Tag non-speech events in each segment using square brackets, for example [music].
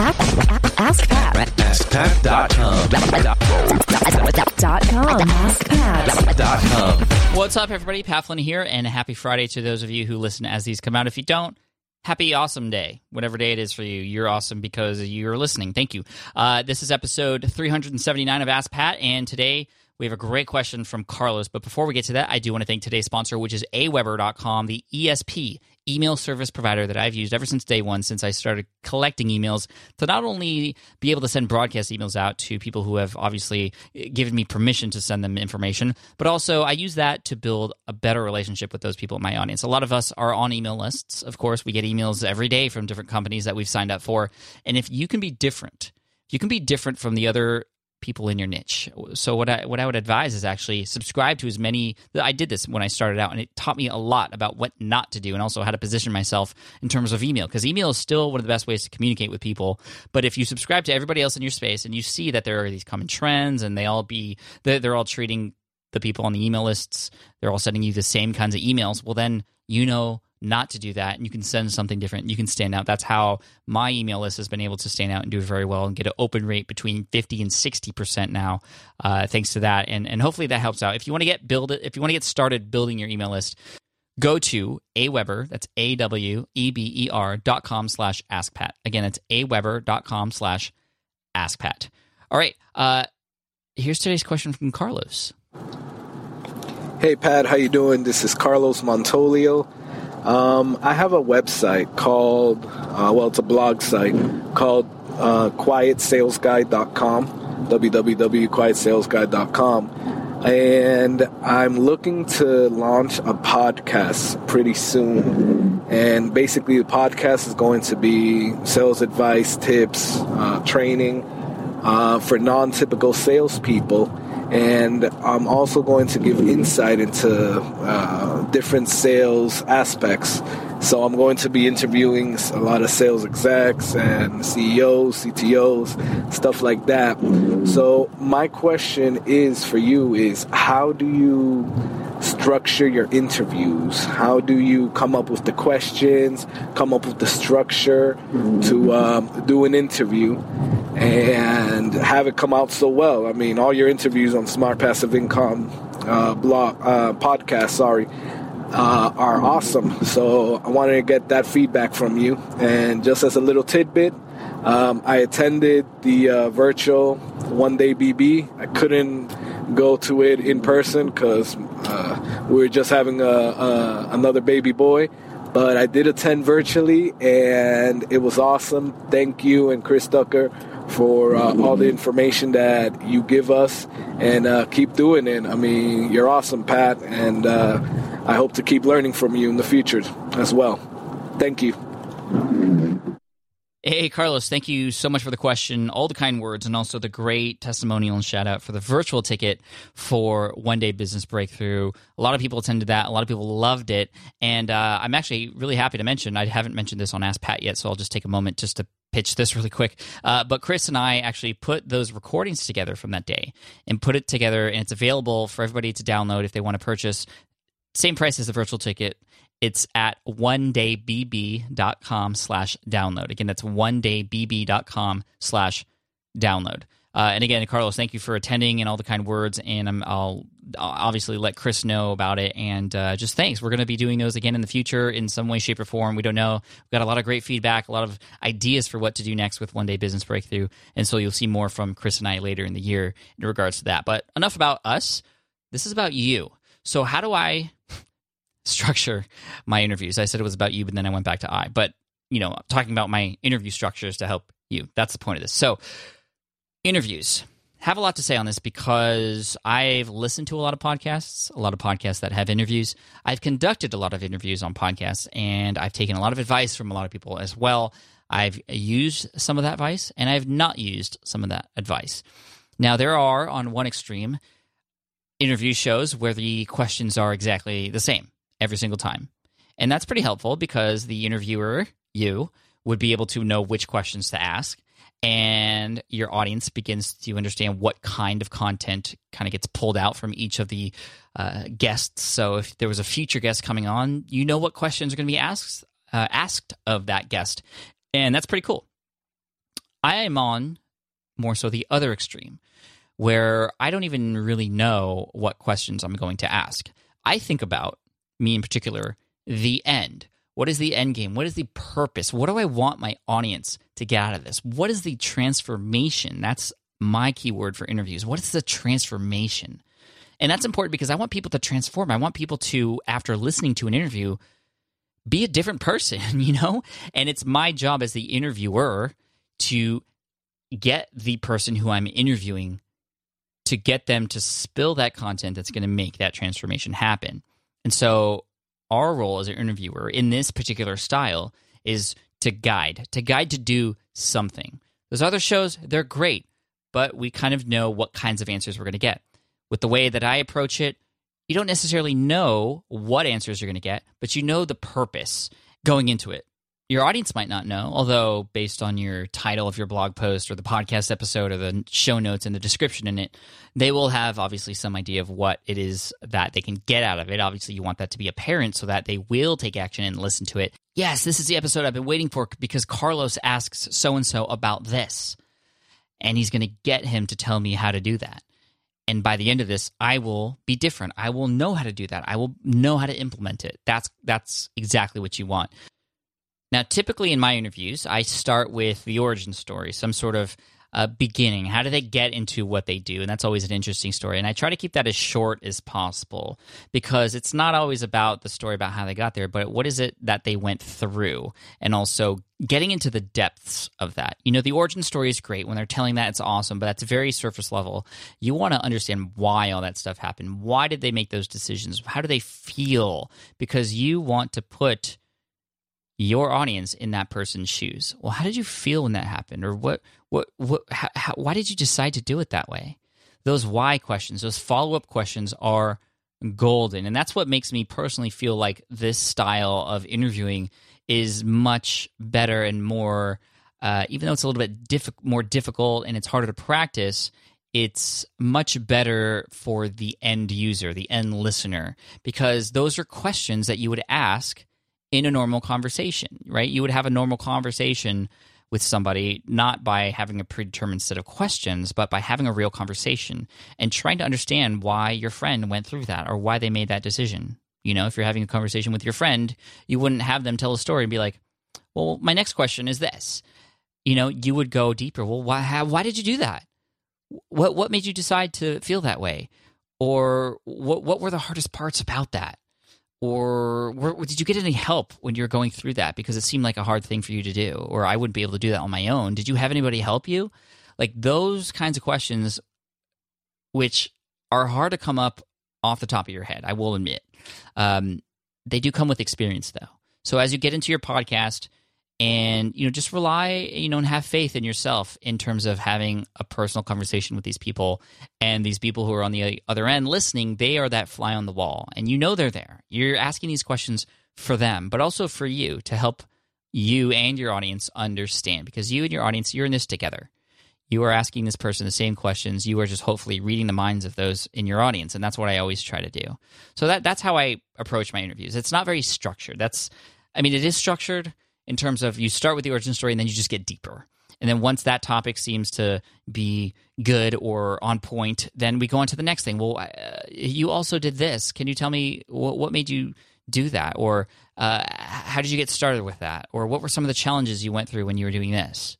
Ask. AskPat.com. Com. Ask Pat. Dot com. What's up, everybody? Pat Flynn here, and happy Friday to those of you who listen as these come out. If you don't, happy awesome day, whatever day it is for you. You're awesome because you're listening. Thank you. Uh, this is episode 379 of Ask Pat, and today we have a great question from Carlos. But before we get to that, I do want to thank today's sponsor, which is aweber.com, the ESP email service provider that I've used ever since day one, since I started collecting emails to not only be able to send broadcast emails out to people who have obviously eh, given me permission to send them information, but also I use that to build a better relationship with those people in my audience. A lot of us are on email lists. Of course, we get emails every day from different companies that we've signed up for. And if you can be different, you can be different from the other people in your niche. So what I what I would advise is actually subscribe to as many. I did this when I started out, and it taught me a lot about what not to do, and also how to position myself in terms of email. Because email is still one of the best ways to communicate with people. But if you subscribe to everybody else in your space, and you see that there are these common trends, and they all be they're, they're all treating the people on the email lists, they're all sending you the same kinds of emails. Well, then you know not to do that and you can send something different. You can stand out. That's how my email list has been able to stand out and do very well and get an open rate between 50 and 60% now uh, thanks to that. And, and hopefully that helps out. If you want to get build it if you want to get started building your email list go to aweber that's a-w-e-b-e-r dot com slash askpat. Again it's aweber dot com slash askpat. All right uh, here's today's question from carlos. Hey Pat, how you doing? This is Carlos Montolio. Um, I have a website called, uh, well, it's a blog site called uh, quietsalesguy.com, www.quietsalesguy.com. And I'm looking to launch a podcast pretty soon. And basically, the podcast is going to be sales advice, tips, uh, training uh, for non typical salespeople and I'm also going to give insight into uh, different sales aspects. So I'm going to be interviewing a lot of sales execs and CEOs, CTOs, stuff like that. So my question is for you is how do you structure your interviews? How do you come up with the questions, come up with the structure to um, do an interview? And have it come out so well. I mean, all your interviews on Smart Passive Income uh, blog uh, podcast, sorry, uh, are awesome. So I wanted to get that feedback from you. And just as a little tidbit, um, I attended the uh, virtual one day BB. I couldn't go to it in person because uh, we were just having a, a, another baby boy but I did attend virtually and it was awesome. Thank you and Chris Ducker for uh, all the information that you give us and uh, keep doing it. I mean, you're awesome, Pat, and uh, I hope to keep learning from you in the future as well. Thank you. Hey, Carlos, thank you so much for the question, all the kind words, and also the great testimonial and shout out for the virtual ticket for One Day Business Breakthrough. A lot of people attended that. A lot of people loved it. And uh, I'm actually really happy to mention, I haven't mentioned this on Ask Pat yet, so I'll just take a moment just to pitch this [laughs] really quick. Uh, but Chris and I actually put those recordings together from that day and put it together, and it's available for everybody to download if they want to purchase. Same price as the virtual ticket it's at one onedaybb.com slash download. Again, that's one onedaybb.com slash download. Uh, and again, Carlos, thank you for attending and all the kind words. And i will obviously let Chris know about it. And uh, just thanks. We're going to be doing those again in the future in some way, shape, or form. We don't know. We've got a lot of great feedback, a lot of ideas for what to do next with One Day Business Breakthrough. And so you'll see more from Chris and I later in the year in regards to that. But enough about us. This is about you. So, how do I structure my interviews. I said it was about you, but then I went back to I. But, you know, talking about my interview structures to help you. That's the point of this. So, interviews. Have a lot to say on this because I've listened to a lot of podcasts, a lot of podcasts that have interviews. I've conducted a lot of interviews on podcasts, and I've taken a lot of advice from a lot of people as well. I've used some of that advice, and I've not used some of that advice. Now, there are, on one extreme, interview shows where the questions are exactly the same every single time. And that's pretty helpful because the interviewer, you, would be able to know which questions to ask. And your audience begins to understand what kind of content kind of gets pulled out from each of the uh, guests. So if there was a future guest coming on, you know what questions are going to be asked uh, asked of that guest, and that's pretty cool. I am on more so the other extreme where I don't even really know what questions I'm going to ask. I think about, me in particular, the end. What is the end game? What is the purpose? What do I want my audience to get out of this? What is the transformation? That's my keyword for interviews. What is the transformation? And that's important because I want people to transform. I want people to, after listening to an interview, be a different person, [laughs] you know? And it's my job as the interviewer to get the person who I'm interviewing to get them to spill that content that's going to make that transformation happen. And so, our role as an interviewer in this particular style is to guide, to guide to do something. Those other shows, they're great, but we kind of know what kinds of answers we're going to get. With the way that I approach it, you don't necessarily know what answers you're going to get, but you know the purpose going into it your audience might not know, although based on your title of your blog post or the podcast episode or the show notes and the description in it, they will have obviously some idea of what it is that they can get out of it. Obviously, you want that to be apparent so that they will take action and listen to it. Yes, this is the episode I've been waiting for because Carlos asks so and so about this. And he's going to get him to tell me how to do that. And by the end of this, I will be different. I will know how to do that. I will know how to implement it. That's that's exactly what you want. Now, typically in my interviews, I start with the origin story, some sort of uh, beginning. How do they get into what they do? And that's always an interesting story. And I try to keep that as short as possible because it's not always about the story about how they got there, but what is it that they went through? And also getting into the depths of that. You know, the origin story is great. When they're telling that, it's awesome, but that's very surface level. You want to understand why all that stuff happened. Why did they make those decisions? How do they feel? Because you want to put your audience in that person's shoes. Well, how did you feel when that happened, or what, what, what, how, why did you decide to do it that way? Those why questions, those follow up questions are golden, and that's what makes me personally feel like this style of interviewing is much better and more. Uh, even though it's a little bit diff- more difficult and it's harder to practice, it's much better for the end user, the end listener, because those are questions that you would ask in a normal conversation, right? You would have a normal conversation with somebody not by having a predetermined set of questions, but by having a real conversation and trying to understand why your friend went through that or why they made that decision. You know, if you're having a conversation with your friend, you wouldn't have them tell a story and be like, well, my next question is this. You know, you would go deeper. Well, why, how, why did you do that? What, what made you decide to feel that way? Or what, what were the hardest parts about that? Or were, did you get any help when you were going through that? Because it seemed like a hard thing for you to do or i wouldn't be able to do that on my own. Did you have anybody help you? Like those kinds of questions which are hard to come up off the top of your head i will admit. Um, they do come with experience though. So as you get into your podcast and you know just rely you know and have faith in yourself in terms of having a personal conversation with these people and these people who are on the other end listening they are that fly on the wall and you know they're there. You're asking these questions for them but also for you to help you and your audience understand because you and your audience you're in this together. You are asking this person the same questions. You are just hopefully reading the minds of those in your audience and that's what i always try to do. So that that's how i approach my interviews. It's not very structured. That's i mean it is structured in terms of you start with the origin story and then you just get deeper. And then once that topic seems to be good or on point, then we go on to the next thing. Well, uh, you also did this. Can you tell me what, what made you do that? Or uh, how did you get started with that? Or what were some of the challenges you went through when you were doing this?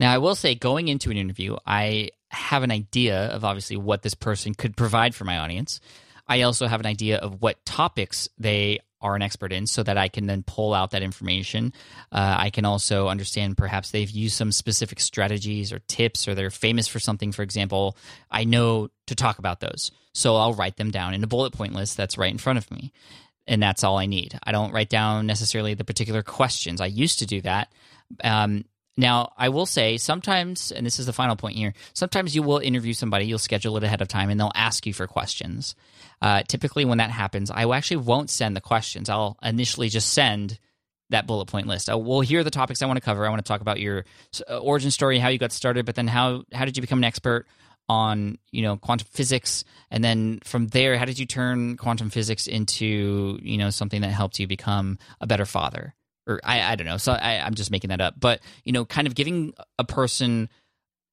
Now, I will say, going into an interview, I have an idea of obviously what this person could provide for my audience. I also have an idea of what topics they are an expert in so that I can then pull out that information. Uh, I can also understand perhaps they've used some specific strategies or tips or they're famous for something, for example. I know to talk about those. So I'll write them down in a bullet point list that's right in front of me. And that's all I need. I don't write down necessarily the particular questions. I used to do that. Um, now, I will say sometimes, and this is the final point here, sometimes you will interview somebody, you'll schedule it ahead of time, and they'll ask you for questions. Uh, typically, when that happens, I actually won't send the questions. I'll initially just send that bullet point list. Well, here are the topics I want to cover. I want to talk about your uh, origin story, how you got started, but then how how did you become an expert on you know quantum physics, and then from there, how did you turn quantum physics into you know something that helped you become a better father? Or I, I don't know. So I, I'm just making that up. But you know, kind of giving a person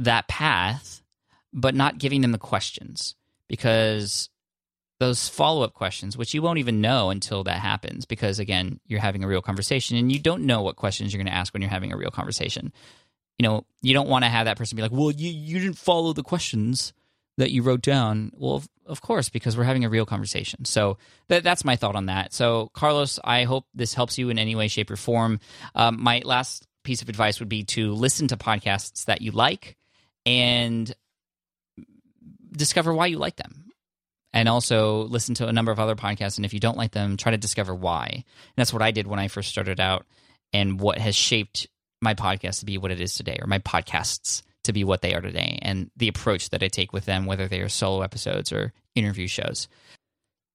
that path, but not giving them the questions because those follow up questions, which you won't even know until that happens, because again, you're having a real conversation and you don't know what questions you're going to ask when you're having a real conversation. You know, you don't want to have that person be like, "Well, you you didn't follow the questions." That you wrote down? Well, of, of course, because we're having a real conversation. So that, that's my thought on that. So, Carlos, I hope this helps you in any way, shape, or form. Um, my last piece of advice would be to listen to podcasts that you like and discover why you like them. And also listen to a number of other podcasts. And if you don't like them, try to discover why. And that's what I did when I first started out and what has shaped my podcast to be what it is today, or my podcasts to be what they are today and the approach that I take with them, whether they are solo episodes or interview shows.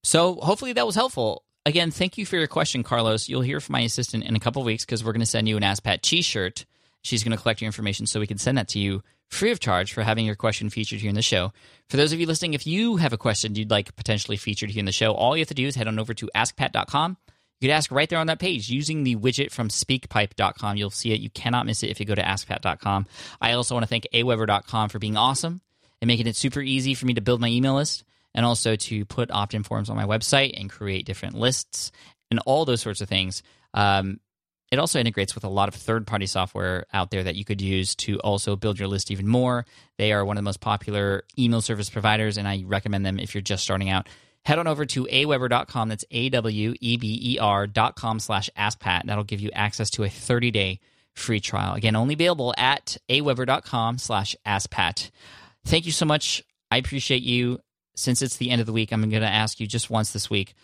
So hopefully that was helpful. Again, thank you for your question, Carlos. You'll hear from my assistant in a couple weeks because we're going to send you an AskPat t-shirt. She's going to collect your information so we can send that to you free of charge for having your question featured here in the show. For those of you listening, if you have a question you'd like potentially featured here in the show, all you have to do is head on over to askpat.com you could ask right there on that page using the widget from speakpipe.com. You'll see it. You cannot miss it if you go to askpat.com. I also want to thank aweber.com for being awesome and making it super easy for me to build my email list and also to put opt in forms on my website and create different lists and all those sorts of things. Um, it also integrates with a lot of third party software out there that you could use to also build your list even more. They are one of the most popular email service providers, and I recommend them if you're just starting out head on over to aweber.com. That's A W E B E R.com slash AskPat. That'll give you access to a 30 day free trial. Again, only available at aweber.com slash AskPat. Thank you so much. I appreciate you. Since it's the end of the week, I'm going to ask you just once this week.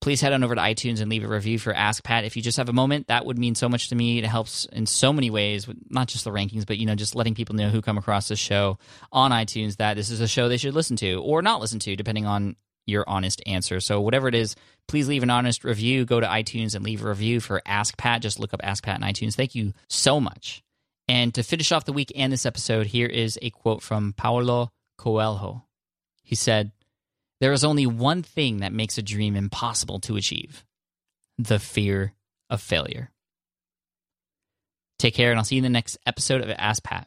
Please head on over to iTunes and leave a review for Ask Pat. If you just have a moment, that would mean so much to me. It helps in so many ways, not just the rankings, but you know, just letting people know who come across this show on iTunes that this is a show they should listen to or not listen to, depending on your honest answer. So whatever it is, please leave an honest review. Go to iTunes and leave a review for Ask Pat. Just look up Ask Pat in iTunes. Thank you so much. And to finish off the week and this episode, here is a quote from Paulo Coelho. He said, There is only one thing that makes a dream impossible to achieve the fear of failure. Take care, and I'll see you in the next episode of Ask Pat.